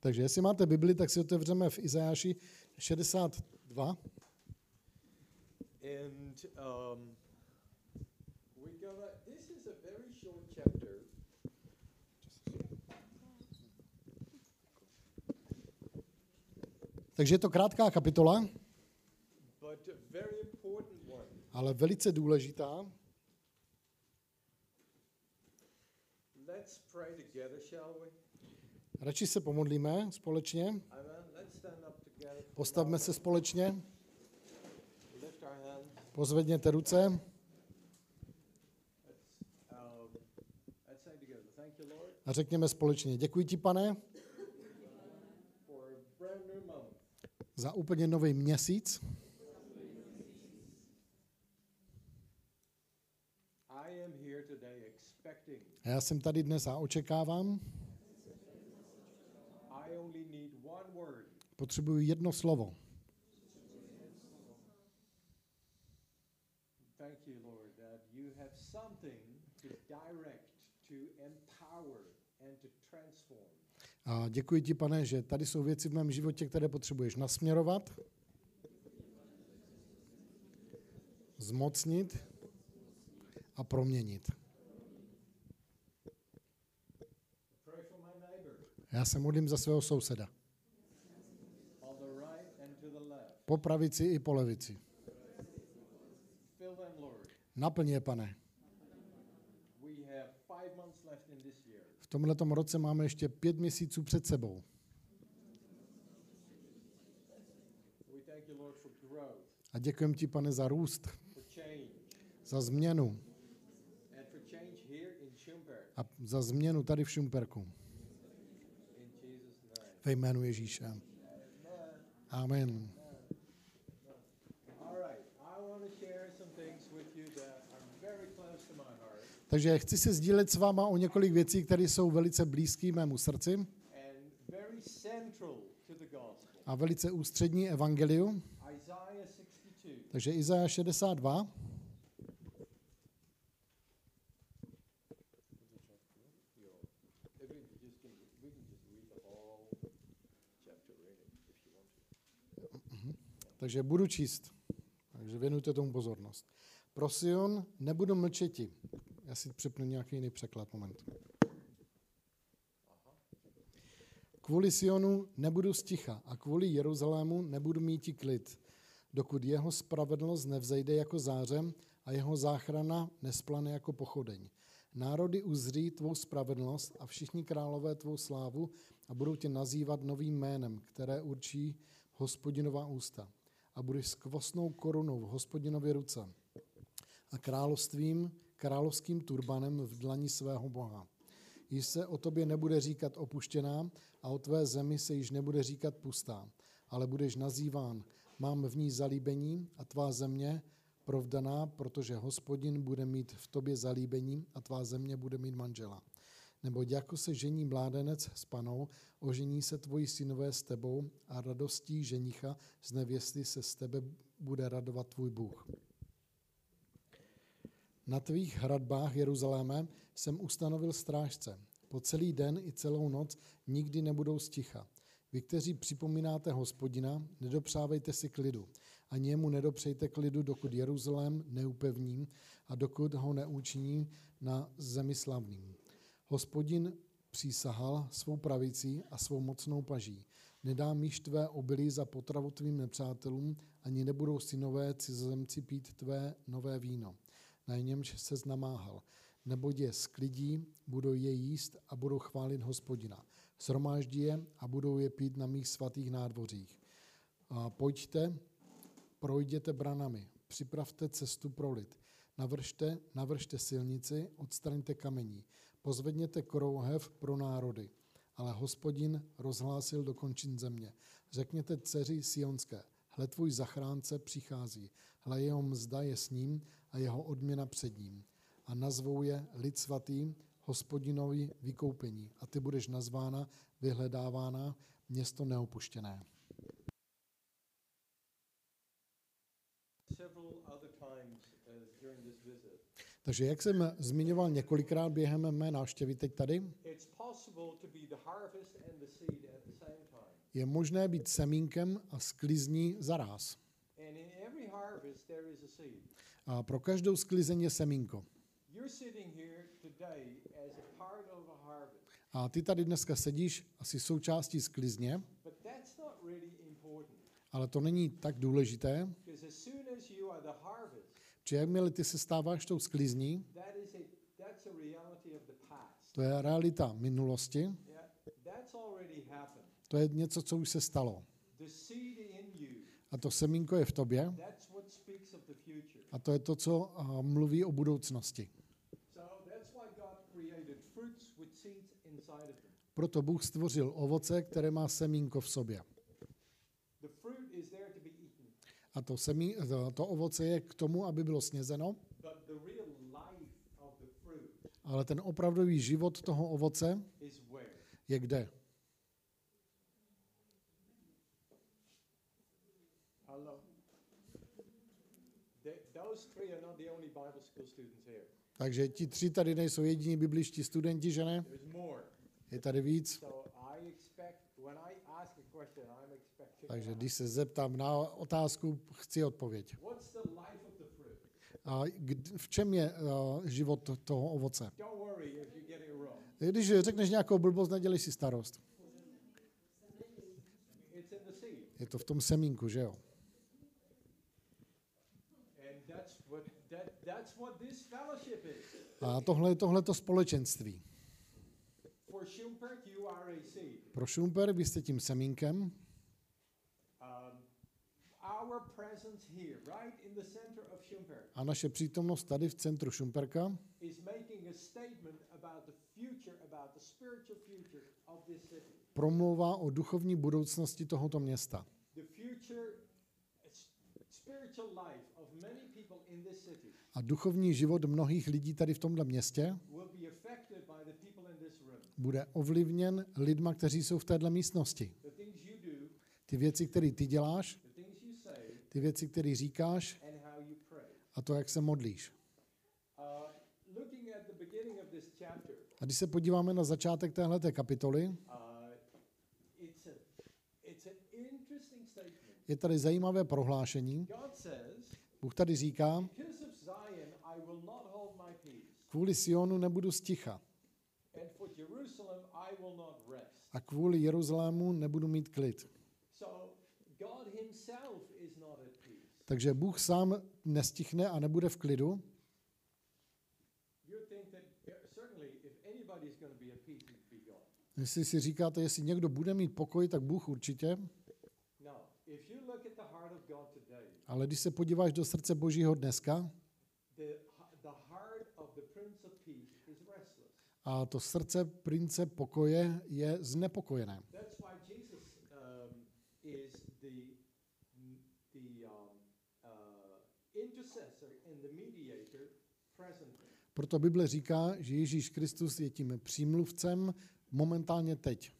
Takže jestli máte Bibli, tak si otevřeme v Izajáši 62. And um, we're gonna. This is a very short chapter. Takže je to krátká kapitola, ale velice důležitá. Radši se pomodlíme společně, postavme se společně, pozvedněte ruce. Um, a řekněme společně. Děkuji ti, pane, za úplně nový měsíc. I am here today expecting. A já jsem tady dnes a očekávám, potřebuji jedno slovo. A děkuji ti, pane, že tady jsou věci v mém životě, které potřebuješ nasměrovat, zmocnit a proměnit. Pray for my neighbor Já se modlím za svého souseda. Po pravici i po levici. Naplň je, pane. V tomhletom roce máme ještě pět měsíců před sebou. A děkujeme ti, pane, za růst, za změnu a za změnu tady v Šumperku. Close to my heart Takže chci se sdílet s váma o několik věcí, které jsou velice blízké mému srdci a velice ústřední evangeliu. Isaiah 62. Takže Izaja 62. If we could just can- we can just read the whole chapter really, if you want to. Takže budu číst. Takže věnujte tomu pozornost. Pro nebudu mlčeti. Já si přepnu nějaký jiný překlad, moment. Kvůli Sionu nebudu sticha a kvůli Jeruzalému nebudu mít klid, dokud jeho spravedlnost nevzejde jako zářem a jeho záchrana nesplane jako pochodeň. Národy uzří tvou spravedlnost a všichni králové tvou slávu a budou tě nazývat novým jménem, které určí hospodinová ústa. A budeš s kvosnou korunou v hospodinově ruce a královstvím, královským turbanem v dlani svého Boha. Již se o tobě nebude říkat opuštěná a o tvé zemi se již nebude říkat pustá, ale budeš nazýván, mám v ní zalíbení a tvá země provdaná, protože hospodin bude mít v tobě zalíbení a tvá země bude mít manžela. Neboť jako se žení mládenec s panou, ožení se tvoji synové s tebou a radostí ženicha z nevěsty se z tebe bude radovat tvůj Bůh. Na tvých hradbách Jeruzaléme jsem ustanovil strážce. Po celý den i celou noc nikdy nebudou sticha. Vy, kteří připomínáte hospodina, nedopřávejte si klidu. Ani jemu nedopřejte klidu, dokud Jeruzalém neupevní a dokud ho neučiní na zemi slavným. Hospodin přísahal svou pravicí a svou mocnou paží. Nedá míš tvé obilí za potravu tvým nepřátelům, ani nebudou synové cizozemci pít tvé nové víno na němž se znamáhal. Neboť je sklidí, budou je jíst a budou chválit hospodina. Sromáždí je a budou je pít na mých svatých nádvořích. A pojďte, projděte branami, připravte cestu pro lid. Navržte, navržte silnici, odstraňte kamení. Pozvedněte korouhev pro národy. Ale hospodin rozhlásil do končin země. Řekněte dceři Sionské, hle tvůj zachránce přichází, hle jeho mzda je s ním a jeho odměna před ním. A nazvou je lid svatý, hospodinovi vykoupení. A ty budeš nazvána, vyhledávána, město neopuštěné. Several other times uh, during this visit, Takže jak jsem zmiňoval několikrát během mé návštěvy teď tady, je možné být semínkem a sklizní zaráz. A pro každou sklizeň je semínko. A ty tady dneska sedíš asi součástí sklizně, ale to není tak důležité, že jakmile ty se stáváš tou sklizní, to je realita minulosti, to je něco, co už se stalo. A to semínko je v tobě. a to je to, co mluví o budoucnosti. Proto Bůh stvořil ovoce, které má semínko v sobě. The fruit is there to be eaten, A to, semí, to, to ovoce je k tomu, aby bylo snězeno, ale ten opravdový život toho ovoce je kde? Takže ti tři tady nejsou jediní bibličtí studenti, že ne? Je tady víc. Takže když se zeptám na otázku, chci odpověď. A v čem je život toho ovoce? Když řekneš nějakou blbost, nedělej si starost. Je to v tom semínku, že jo? A tohle je tohleto společenství. Pro Schumper, vy jste tím semínkem Um, our presence here, right in the center of Schumpeter, a naše přítomnost tady v centru Schumperka is making a statement about the future, about the spiritual future of this city. promlouvá o duchovní budoucnosti tohoto města. A duchovní život mnohých lidí tady v tomhle městě bude ovlivněn lidma, kteří jsou v téhle místnosti. Ty věci, které ty děláš, ty věci, které říkáš a to, jak se modlíš. Uh, A když se podíváme na začátek téhleté kapitoly, uh, je tady zajímavé prohlášení. Bůh tady říká, kvůli Sionu nebudu sticha a kvůli Jeruzalému nebudu mít klid. So God Himself is not at peace. Takže Bůh sám nestichne a nebude v klidu. Jestli si říkáte, jestli někdo bude mít pokoj, tak Bůh určitě. Ale když se podíváš do srdce Božího dneska, a to srdce prince pokoje je znepokojené. That's why Jesus um, is the, the um, uh, intercessor and the mediator presently. Proto Bible říká, že Ježíš Kristus je tím přímluvcem momentálně teď.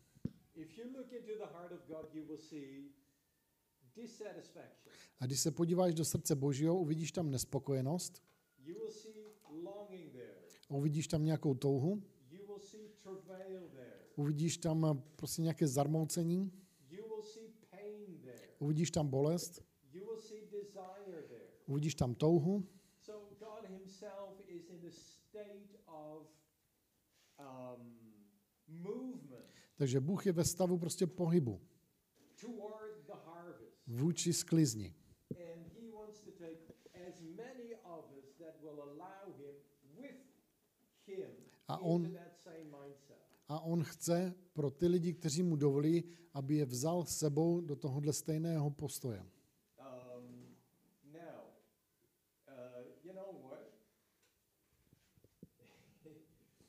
A když se podíváš do srdce Božího, uvidíš tam nespokojenost, uvidíš tam nějakou touhu, uvidíš tam eh, prostě nějaké zarmoucení, uvidíš tam bolest, uvidíš tam touhu. So God Himself is in a state of um, movement Takže Bůh je ve stavu prostě pohybu toward the harvest. vůči sklizni. And He wants to take as many of us that will allow Him with Him A into on- that same mindset. A on chce pro ty lidi, kteří mu dovolí, aby je vzal s sebou do tohohle stejného postoje. Um, now, uh, you know what? there are some things in this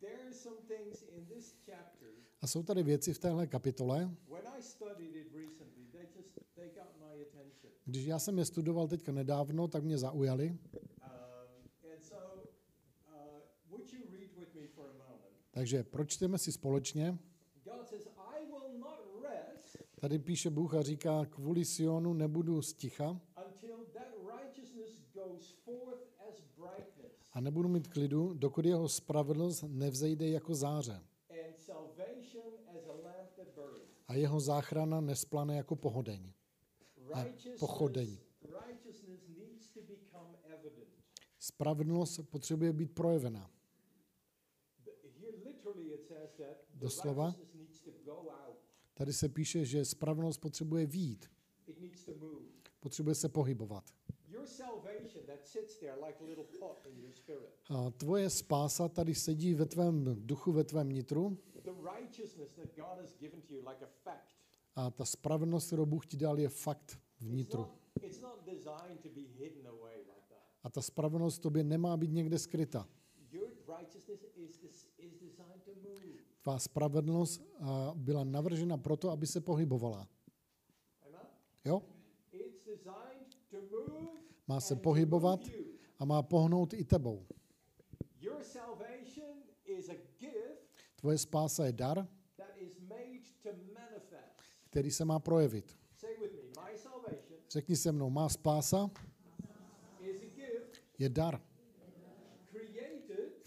chapter. A jsou tady věci v téhle kapitole, When I studied it recently, they just they got my attention. když já jsem je studoval teďka nedávno, tak mě zaujaly. Um, uh? Takže pročteme si společně. God says, "I will not rest Tady píše Bůh a říká, kvůli Sionu nebudu sticha, a nebudu mít klidu, dokud jeho spravedlnost nevzejde jako záře a a jeho záchrana nesplane jako pohodeň. pochodeň. Become evident. Spravedlnost potřebuje být projevena. Doslova. Tady se píše, že spravedlnost potřebuje výjít, potřebuje se pohybovat. Your salvation that sits there like a little pot in your spirit. A tvoje spása tady sedí ve tvém duchu, ve tvém nitru The righteousness that God has given to you like a ta spravedlnost, kterou Bůh ti dal, je fakt vnitru. not, it's not designed to be hidden away like that. A ta spravedlnost tobě nemá být někde skryta. Your righteousness is, this, is designed to move. Tvá spravedlnost byla navržena proto, aby se pohybovala. Jo? Má se pohybovat a má pohnout i tebou. Tvoje spása je dar, který se má projevit. Řekni se mnou, má spása je dar,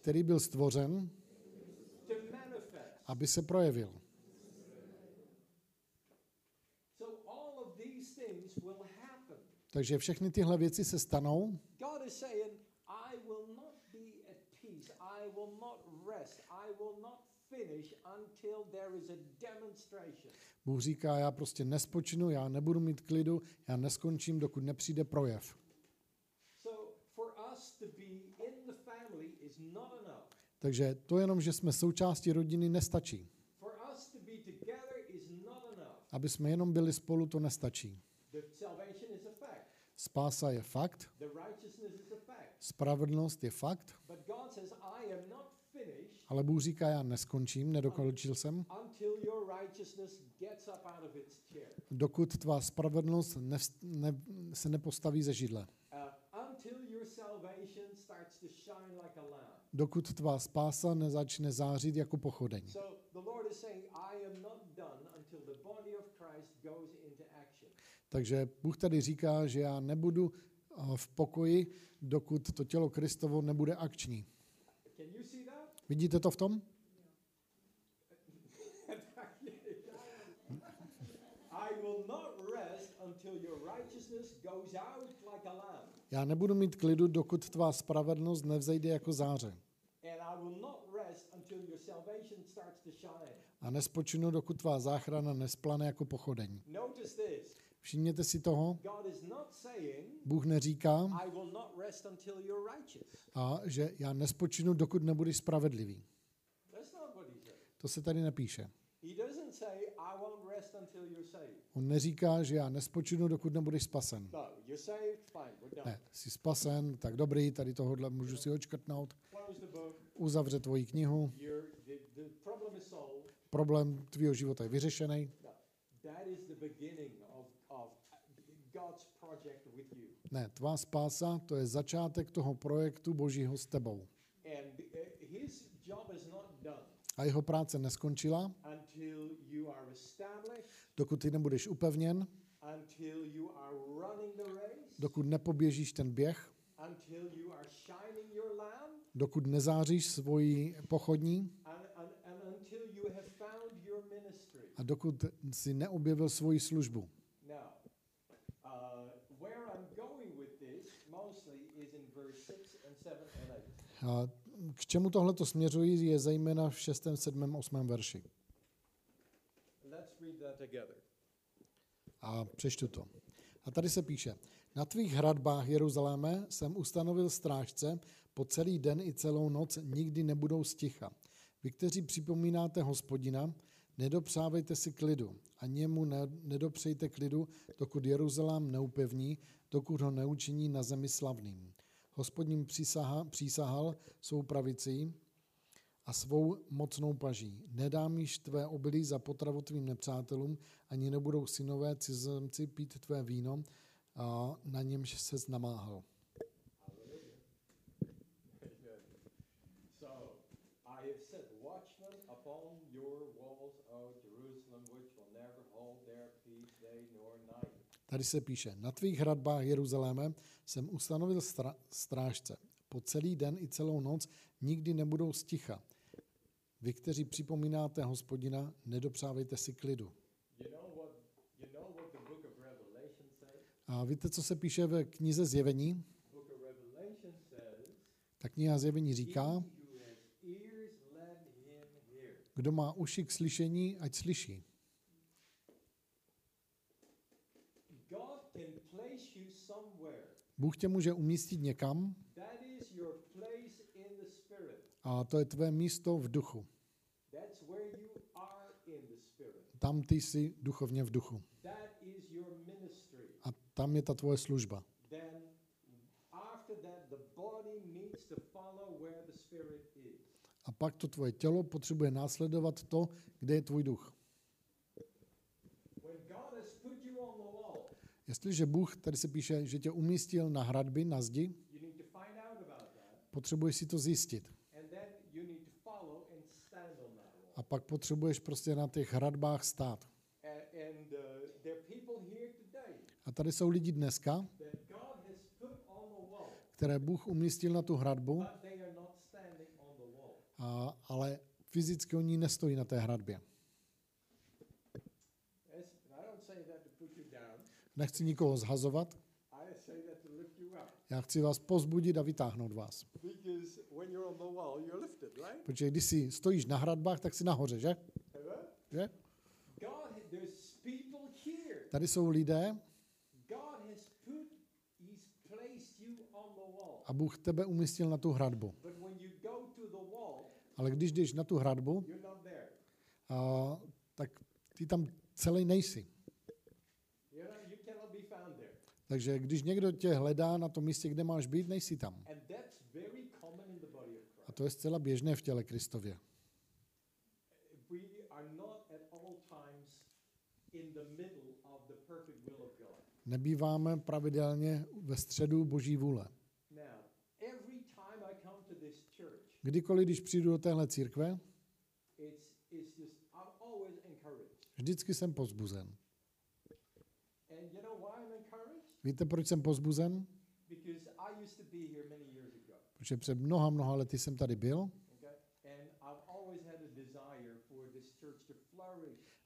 který byl stvořen, aby se projevil. So all of these things will happen. Takže všechny tyhle věci se stanou. Bůh říká, já prostě nespočinu, já nebudu mít klidu, já neskončím, dokud nepřijde projev. Takže to jenom, že jsme součástí rodiny, nestačí. Aby jsme jenom byli spolu, to nestačí. The salvation is a fact. Spása je fakt, spravedlnost je fakt, ale Bůh říká, já neskončím, nedokončil jsem, dokud tvá spravedlnost nevst, ne, se nepostaví ze židle. Uh. Dokud tvá spása nezačne zářit jako pochodeň. Takže Bůh tady říká, že já nebudu eh, v pokoji, dokud to tělo Kristovo nebude akční. Vidíte to v tom? Já nebudu mít klidu, dokud tvá spravedlnost nevzejde jako záře. A nespočinu, dokud tvá záchrana nesplane jako pochodeň. Všimněte si toho, Bůh neříká, a že já nespočinu, dokud nebudeš spravedlivý. To se tady nepíše. On neříká, že já nespočinu, dokud nebudeš spasen. No. Ne, jsi spasen, tak dobrý, tady tohohle můžu si očkrtnout. Uzavře tvoji knihu, problém tvýho života je vyřešený. Ne, tvá spása, to je začátek toho projektu Božího s tebou. Uh, A jeho práce neskončila, dokud ty nebudeš upevněn, dokud nepoběžíš ten běh, dokud nezáříš svoji pochodní a dokud si neobjevil svoji službu. Now, uh, where I'm going with this mostly is in verse 6 and 7 and 8. A k čemu tohle to směřují, je zejména v 6., 7., 8. verši. Let's read that together. A přečtu to. A tady se píše, na tvých hradbách Jeruzaléme jsem ustanovil strážce, po celý den i celou noc nikdy nebudou sticha. Vy, kteří připomínáte hospodina, nedopřávejte si klidu a němu ne, nedopřejte klidu, dokud Jeruzalém neupevní, dokud ho neučiní na zemi slavným. Hospodin přísaha, přísahal svou pravicí a svou mocnou paží. Nedám již tvé obilí za potravu tvým nepřátelům, ani nebudou synové cizemci pít tvé víno, a na němž se namáhal. Tady se píše, na tvých hradbách Jeruzaléme jsem ustanovil stra- strážce. Po celý den i celou noc nikdy nebudou sticha. Vy, kteří připomínáte hospodina, nedopřávejte si klidu. A víte, co se píše ve knize Zjevení? Ta kniha Zjevení říká, kdo má uši k slyšení, ať slyší. God can place you somewhere. Bůh tě může umístit někam That is your place in the spirit. a to je tvé místo v duchu. Tam ty jsi duchovně v duchu. That is your ministry. A tam je ta tvoje služba. A pak to tvoje tělo potřebuje následovat to, kde je tvůj duch. When God has put you on the wall, Jestliže Bůh, tady se píše, že tě umístil na hradby, na zdi, potřebuješ si to zjistit. A pak potřebuješ prostě na těch hradbách stát. A- uh, tady jsou lidi dneska, které Bůh umístil na tu hradbu, a, ale fyzicky oni nestojí na té hradbě. Nechci nikoho zhazovat, já chci vás pozbudit a vytáhnout vás. Protože když si stojíš na hradbách, tak si nahoře, že? Že? Tady jsou lidé a Bůh tebe umístil na tu hradbu. Ale když jdeš na tu hradbu, a, tak ty tam celý nejsi. Takže když někdo tě hledá na tom místě, kde máš být, nejsi tam. A to je zcela běžné v těle Kristově. Nebýváme pravidelně ve středu boží vůle. Kdykoliv, když přijdu do téhle církve, vždycky jsem pozbuzen. Víte, proč jsem pozbuzen? Protože před mnoha, mnoha lety jsem tady byl.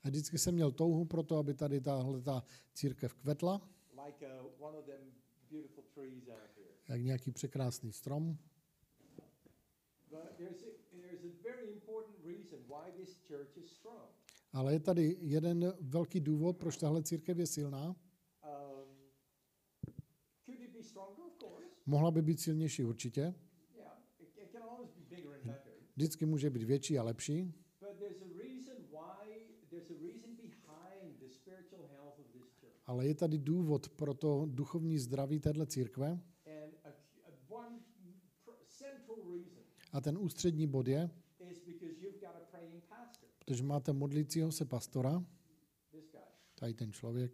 A vždycky jsem měl touhu pro to, aby tady tahle ta církev kvetla, uh, jak nějaký překrásný strom. Ale je tady jeden velký důvod, proč tahle církev je silná. Um, could it be stronger? Of course. Mohla by být silnější určitě. Vždycky může být větší a lepší. Ale je tady důvod pro to duchovní zdraví téhle církve. A, ten ústřední bod je, protože máte modlícího se pastora, tady ten člověk.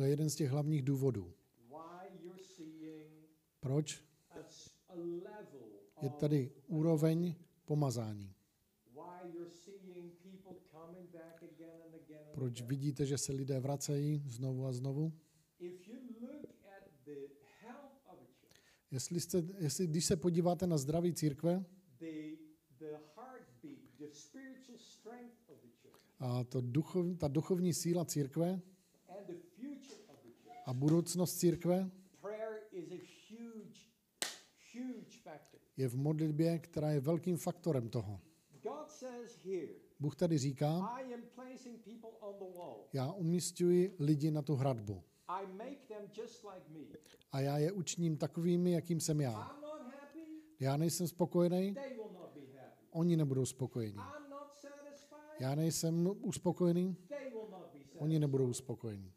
To je jeden z těch hlavních důvodů. Proč je tady úroveň pomazání. Proč vidíte, že se lidé vracejí znovu a znovu? Jestli, jste, jestli když se podíváte na zdraví církve a to duchov, ta duchovní síla církve and the future of the church, a budoucnost církve je v modlitbě, která je velkým faktorem toho. Bůh tady říká, já umístuji lidi na tu hradbu. A já je učiním takovými, jakým jsem já. Já nejsem spokojený, oni nebudou satisfied, Já nejsem uspokojený, oni nebudou uspokojení.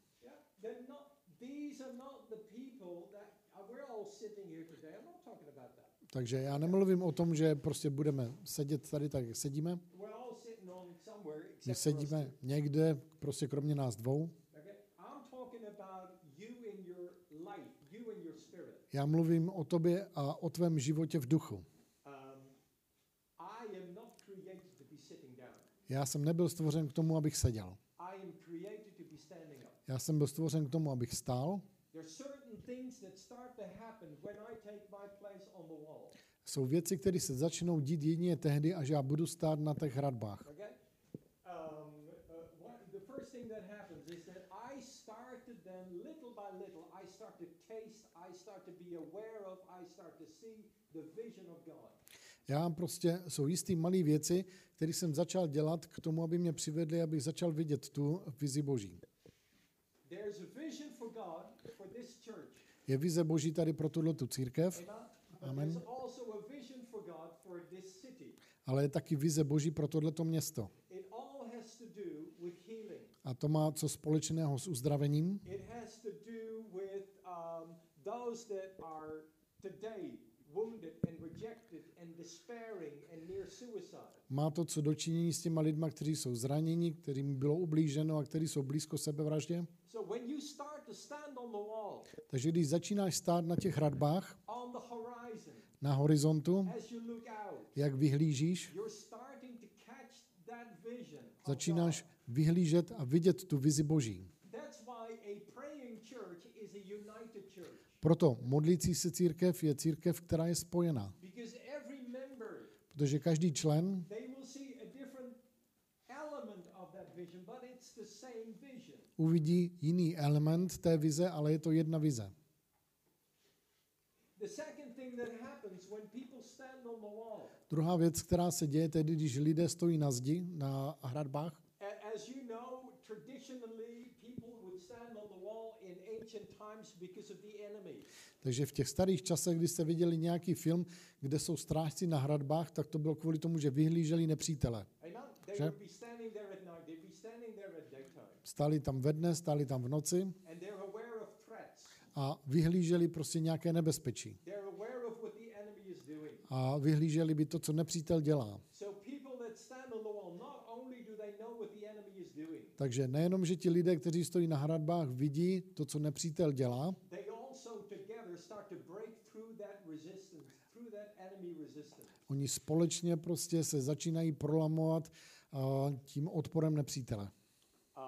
Takže já nemluvím o tom, že prostě budeme sedět tady tak, jak sedíme. My sedíme někde, prostě kromě nás dvou. Já mluvím o tobě a o tvém životě v duchu. Um. Já jsem nebyl stvořen k tomu, abych seděl. Já jsem byl stvořen k tomu, abych stál. There are certain things that start to happen when I take my place on the wall. Jsou věci, které se začnou dít jedině tehdy, až já budu stát na těch hradbách. Okay? What, the first thing that happens is that I start to then, little by little, I start to taste, I start to be aware of, I start to see the vision of God. Já prostě, jsou jistý malé věci, které jsem začal dělat k tomu, aby mě přivedly, abych začal vidět tu vizi Boží. There's a vision for God for this church. Je vize Boží tady pro tuhle tu církev, Amen? Ale je taky vize Boží pro tohleto město. A to má co společného s uzdravením. Um, those that are today wounded and rejected Má to co dočinění s těma lidma, kteří jsou zraněni, kterým bylo ublíženo a kteří jsou blízko sebevraždě. Takže když začínáš stát na těch hradbách, na horizontu, jak vyhlížíš, začínáš vyhlížet a vidět tu vizi Boží. Proto modlící se církev je církev, která je spojená. Protože každý člen uvidí jiný element té vize, ale je to jedna vize. Druhá věc, která se děje tedy, když lidé stojí na zdi, na hradbách, takže v těch starých časech, kdy jste viděli nějaký film, kde jsou strážci na hradbách, tak to bylo kvůli tomu, že vyhlíželi nepřítele. Že? Stáli tam ve dne, stáli tam v noci a vyhlíželi prostě nějaké nebezpečí. A vyhlíželi by to, co nepřítel dělá. Takže nejenom, že ti lidé, kteří stojí na hradbách, vidí to, co nepřítel dělá, oni společně prostě se začínají prolamovat uh, tím odporem nepřítele. Uh,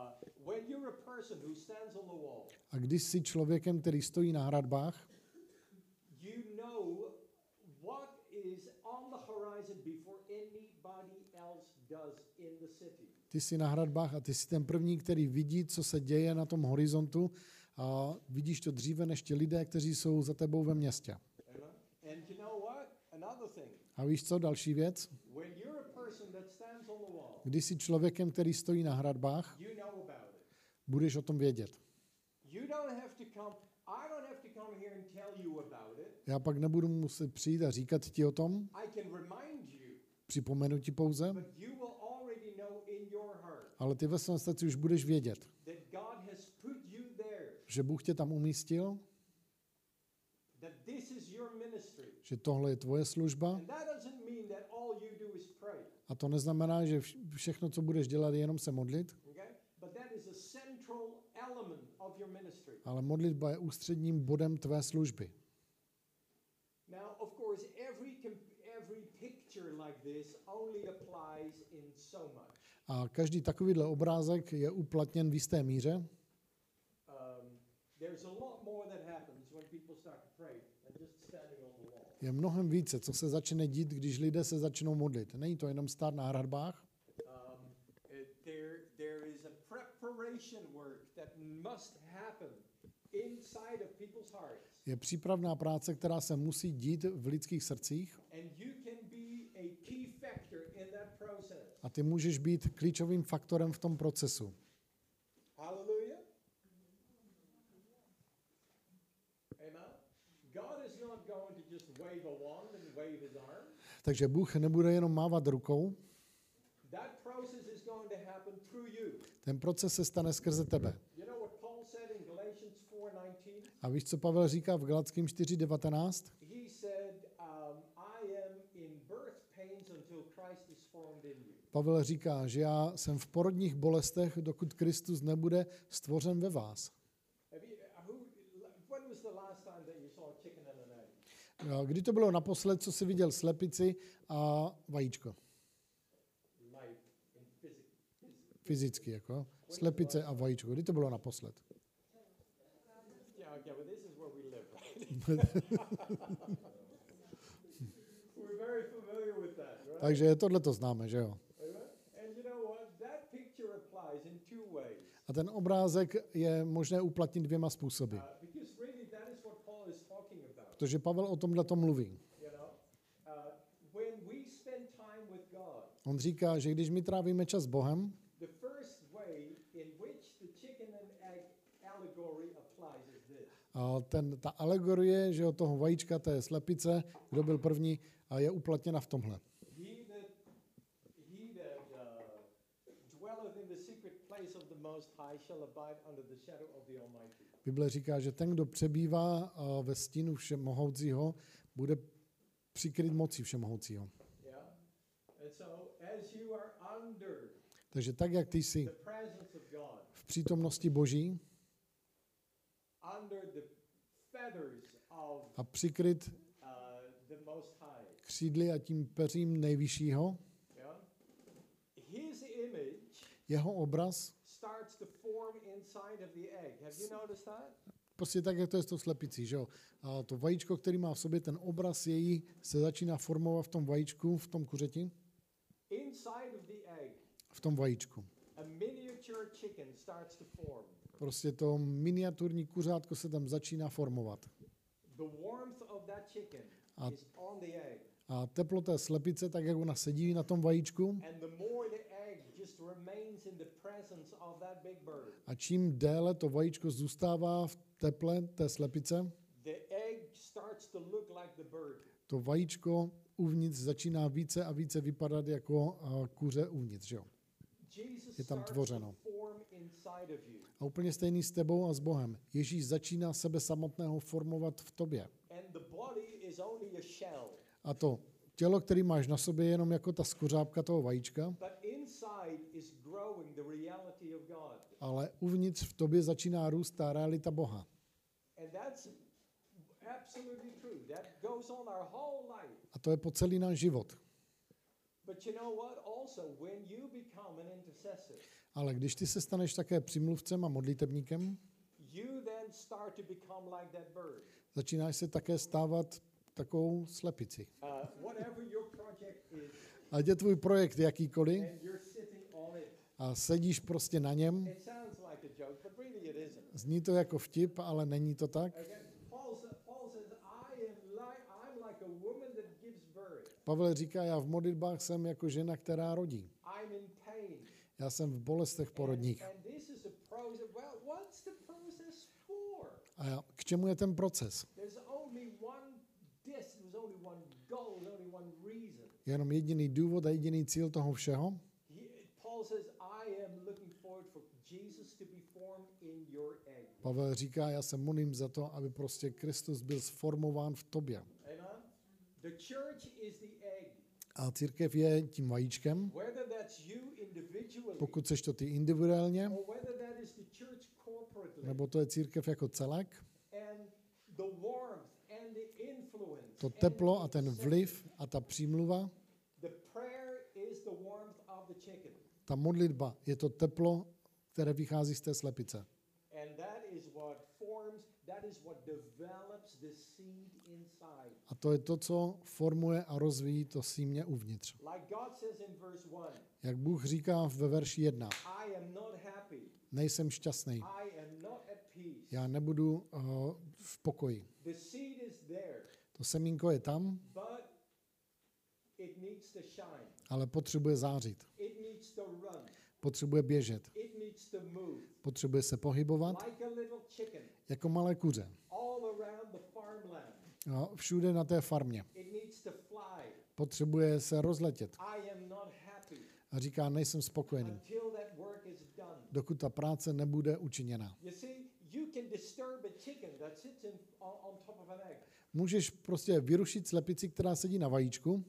a když jsi člověkem, který stojí na hradbách, ty jsi na hradbách a ty jsi ten první, který vidí, co se děje na tom horizontu a vidíš to dříve než ti lidé, kteří jsou za tebou ve městě. A víš co, další věc? Když jsi člověkem, který stojí na hradbách, budeš o tom vědět. Já pak nebudu muset přijít a říkat ti o tom, připomenu ti pouze, ale ty ve svém srdci už budeš vědět, že Bůh tě tam umístil, že tohle je tvoje služba? A to neznamená, že vš- všechno, co budeš dělat, je jenom se modlit, ale modlitba je ústředním bodem tvé služby. A každý takovýhle obrázek je uplatněn v jisté míře, je mnohem více, co se začne dít, když lidé se začnou modlit. Není to jenom stát na hradbách, Um, it- there, there is a preparation work that must happen inside of people's hearts, je přípravná práce, která se musí dít v lidských srdcích and you can be a key factor in that process. a ty můžeš být klíčovým faktorem v tom procesu. Hallelujah. Amen. God is not going to just wave a wand and wave his arm. Takže Bůh nebude jenom mávat rukou, ten proces se stane skrze tebe. You know what Paul said in Galatians 4:19? A víš, co Pavel říká v Galackým 4.19? He said, um. Pavel říká, že já jsem v porodních bolestech, dokud Kristus nebude stvořen ve vás. Have you, uh, who, when was the last time that you saw a chicken and an egg? A Kdy to bylo naposled, co jsi viděl slepici a vajíčko? Fyzicky, jako. Slepice a vajíčko. Kdy to bylo naposled? Takže tohle to známe, že jo? A ten obrázek je možné uplatnit dvěma způsoby. Uh, because really, that is what Paul is talking about. Protože Pavel o tomhle to mluví. Uh, On říká, že když my trávíme čas s Bohem, a ten, ta alegorie, že od toho vajíčka té slepice, kdo byl první, a je uplatněna v tomhle. He that he that uh, dwelleth in the secret place of the Most High shall abide under the shadow of the Almighty. Bible říká, že ten, kdo přebývá a, ve stínu všemohoucího, bude přikryt mocí všemohoucího. Takže tak, jak ty jsi v přítomnosti Boží a přikryt uh, křídly a tím peřím nejvyššího, yeah, His image jeho obraz, starts to form inside of the egg. Have you noticed that? prostě tak, jak to je s tou slepicí, že jo? A to vajíčko, který má v sobě ten obraz její, se začíná formovat v tom vajíčku, v tom kuřeti, v tom vajíčku. Prostě to miniaturní kuřátko se tam začíná formovat. A-. A teplo té slepice, tak jak ona sedí na tom vajíčku, And the more the egg just remains in the presence of that big bird, a čím déle to vajíčko zůstává v teple té slepice, the egg starts to look like the bird. to vajíčko uvnitř začíná více a více vypadat jako kuře uvnitř. Že jo? Je tam tvořeno. A úplně stejný s tebou a s Bohem. Ježíš začíná sebe samotného formovat v tobě. A to tělo, který máš na sobě, je jenom jako ta skořápka toho vajíčka, But inside is growing the reality of God. Ale uvnitř v tobě začíná růst ta realita Boha. A to je po celý náš život. Ale když ty se staneš také přimluvcem a modlitebníkem, začínáš se také stávat takovou slepici. Uh, Ať je tvůj projekt jakýkoliv and you're sitting on it. A sedíš prostě na něm, zní to jako vtip, ale není to tak. Pavel říká, já v modlitbách jsem jako žena, která rodí. Já jsem v bolestech porodních. A já, k čemu je ten proces? Jenom jediný důvod a jediný cíl toho všeho. Pavel říká, já se modlím za to, aby prostě Kristus byl sformován v tobě. A církev je tím vajíčkem, pokud seš to ty individuálně, nebo to je církev jako celek, to teplo a ten vliv a ta přímluva, ta modlitba je to teplo, které vychází z té slepice. A to je to, co formuje a rozvíjí to símě uvnitř. Like God says in verse 1, Jak Bůh říká ve verši 1, I am not happy. nejsem šťastný, já nebudu uh, v pokoji. To semínko je tam, ale potřebuje zářit, Potřebuje běžet, potřebuje se pohybovat jako malé kuře. No, všude na té farmě. Potřebuje se rozletět. A říká, nejsem spokojený, dokud ta práce nebude učiněna. Můžeš prostě vyrušit slepici, která sedí na vajíčku,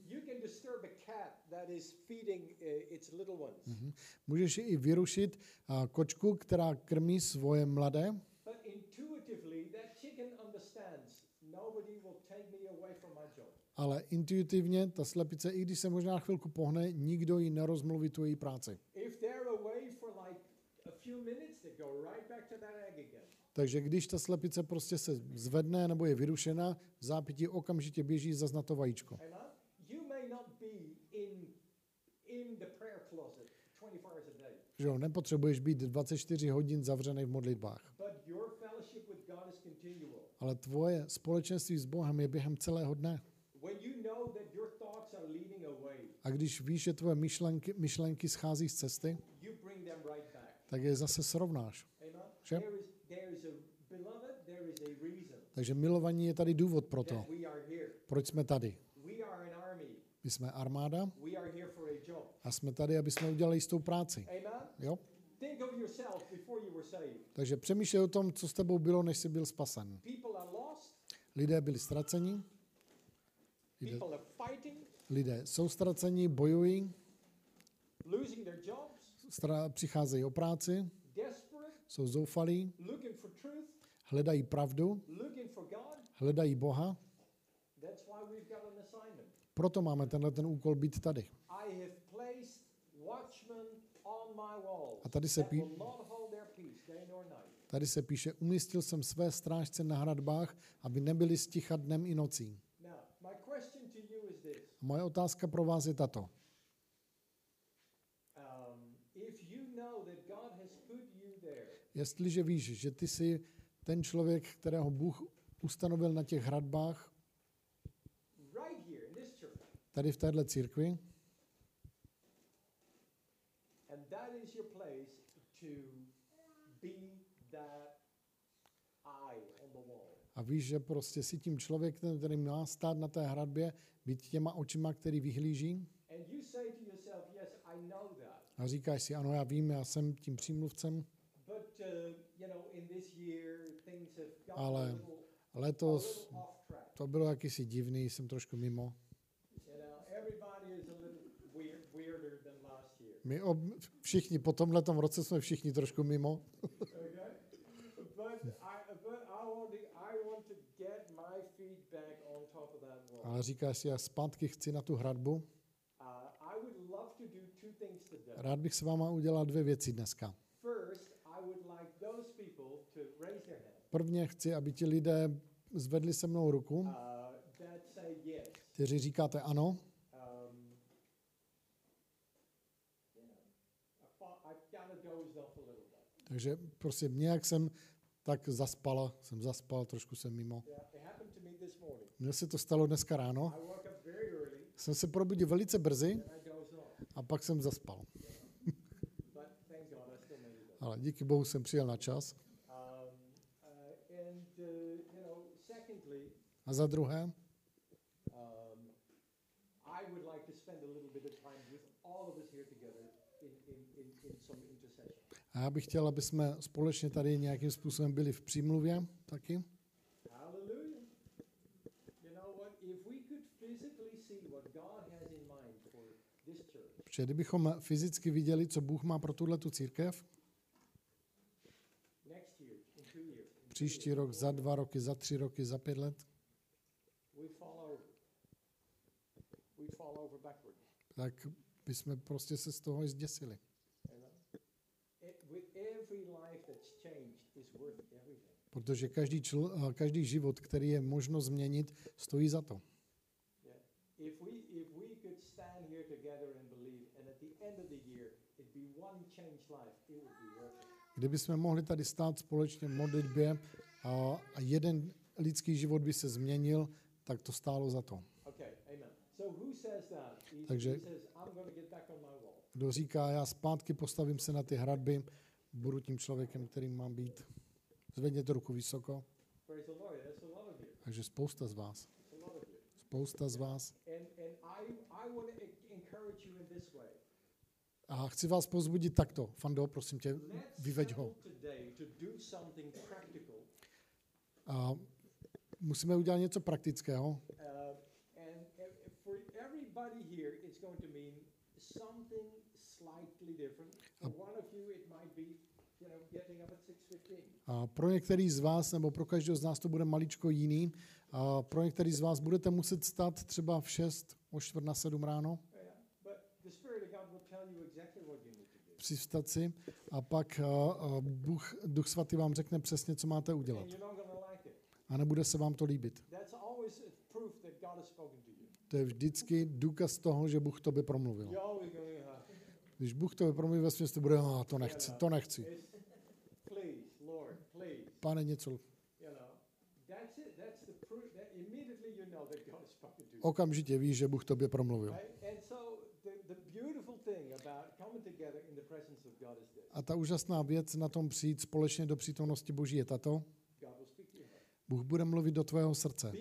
that is feeding its little ones. Mhm. můžeš i vyrušit a, kočku, která krmí svoje mladé, But intuitively, that chicken understands nobody will take me away from my job. ale intuitivně ta slepice, i když se možná chvilku pohne, nikdo ji nerozmluví tu její práci. If they're away for like a few minutes, they go right back to that egg again. Takže když ta slepice prostě se zvedne nebo je vyrušena, v zápětí okamžitě běží zas na to vajíčko. Amen? You may not be in, in the prayer closet 24 hours a day, Že jo, nepotřebuješ být 24 hodin zavřený v modlitbách. Ale tvoje společenství s Bohem je během celého dne. A když víš, že tvoje myšlenky, myšlenky schází z cesty, tak je zase srovnáš. Reason Takže milovaní je tady důvod pro to, proč jsme tady. We are an army. My jsme armáda a jsme tady, aby jsme udělali jistou práci. Jo? Takže přemýšlej o tom, co s tebou bylo, než jsi byl spasen. Lidé byli ztraceni, lidé, lidé jsou ztraceni, bojují, stra, přicházejí o práci, jsou zoufalí, hledají pravdu, hledají Boha. Proto máme tenhle ten úkol být tady. A tady se pí-. Tady se píše, umístil jsem své strážce na hradbách, aby nebyli sticha dnem i nocí. A moje otázka pro vás je tato. Um, Jestliže víš, že ty jsi ten člověk, kterého Bůh ustanovil na těch hradbách, right here in this church, tady v téhle církvi, and that is your place to be that eye on the wall. a víš, že prostě jsi tím člověkem, který má stát na té hradbě, být těma očima, který vyhlíží, a říkáš si, ano, já vím, já jsem tím přímluvcem, uh, Ale letos to bylo jakýsi divný, jsem trošku mimo. My ob, všichni, po tomhle roce jsme všichni trošku mimo, ale říkáš si, já zpátky chci na tu hradbu. Uh. Rád bych s váma udělal dvě věci dneska. Prvně chci, aby ti lidé zvedli se mnou ruku, uh, kteří říkáte ano, Um, you know, I, thought I kind of dozed off a little bit. Takže prostě nějak jsem tak zaspala, jsem zaspal, trošku jsem mimo. Mně se to stalo dneska ráno, jsem se probudil velice brzy a pak jsem zaspal. Ale díky bohu jsem přijel na čas. Um, uh, uh, A za druhé, a já bych chtěl, aby jsme společně tady nějakým způsobem byli v přímluvě taky. Protože kdybychom fyzicky viděli, co Bůh má pro tuhle tu církev, příští rok, za dva roky, za tři roky, za pět let, tak bychom prostě se z toho zděsili. Protože každý, čl, každý život, který je možno změnit, stojí za to. Kdyby jsme mohli tady stát společně v modlitbě a, jeden lidský život by se změnil, tak to stálo za to. Takže- Kdo říká, já zpátky postavím se na ty hradby, budu tím člověkem, kterým mám být. Zvedněte ruku vysoko. Takže spousta z vás. Spousta z vás. A chci vás pozbudit takto. Fando, prosím tě, vyveď ho. A musíme udělat něco praktického. Uh, mean something a pro některý z vás, nebo pro každého z nás to bude maličko jiný, a pro některý z vás budete muset stát třeba v 6 o čtvrt na 7 ráno. Přivstat si a pak Bůh, Duch Svatý vám řekne přesně, co máte udělat. A nebude se vám to líbit. To je vždycky důkaz toho, že Bůh to by promluvil. Když Bůh to promluví ve směs, bude, ah, to nechci, to nechci. Pane, něco. Okamžitě víš, že Bůh tobě promluvil. A ta úžasná věc na tom přijít společně do přítomnosti Boží je tato. Bůh bude mluvit do tvého srdce.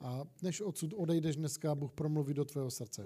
A než odsud odejdeš dneska, Bůh promluví do tvého srdce.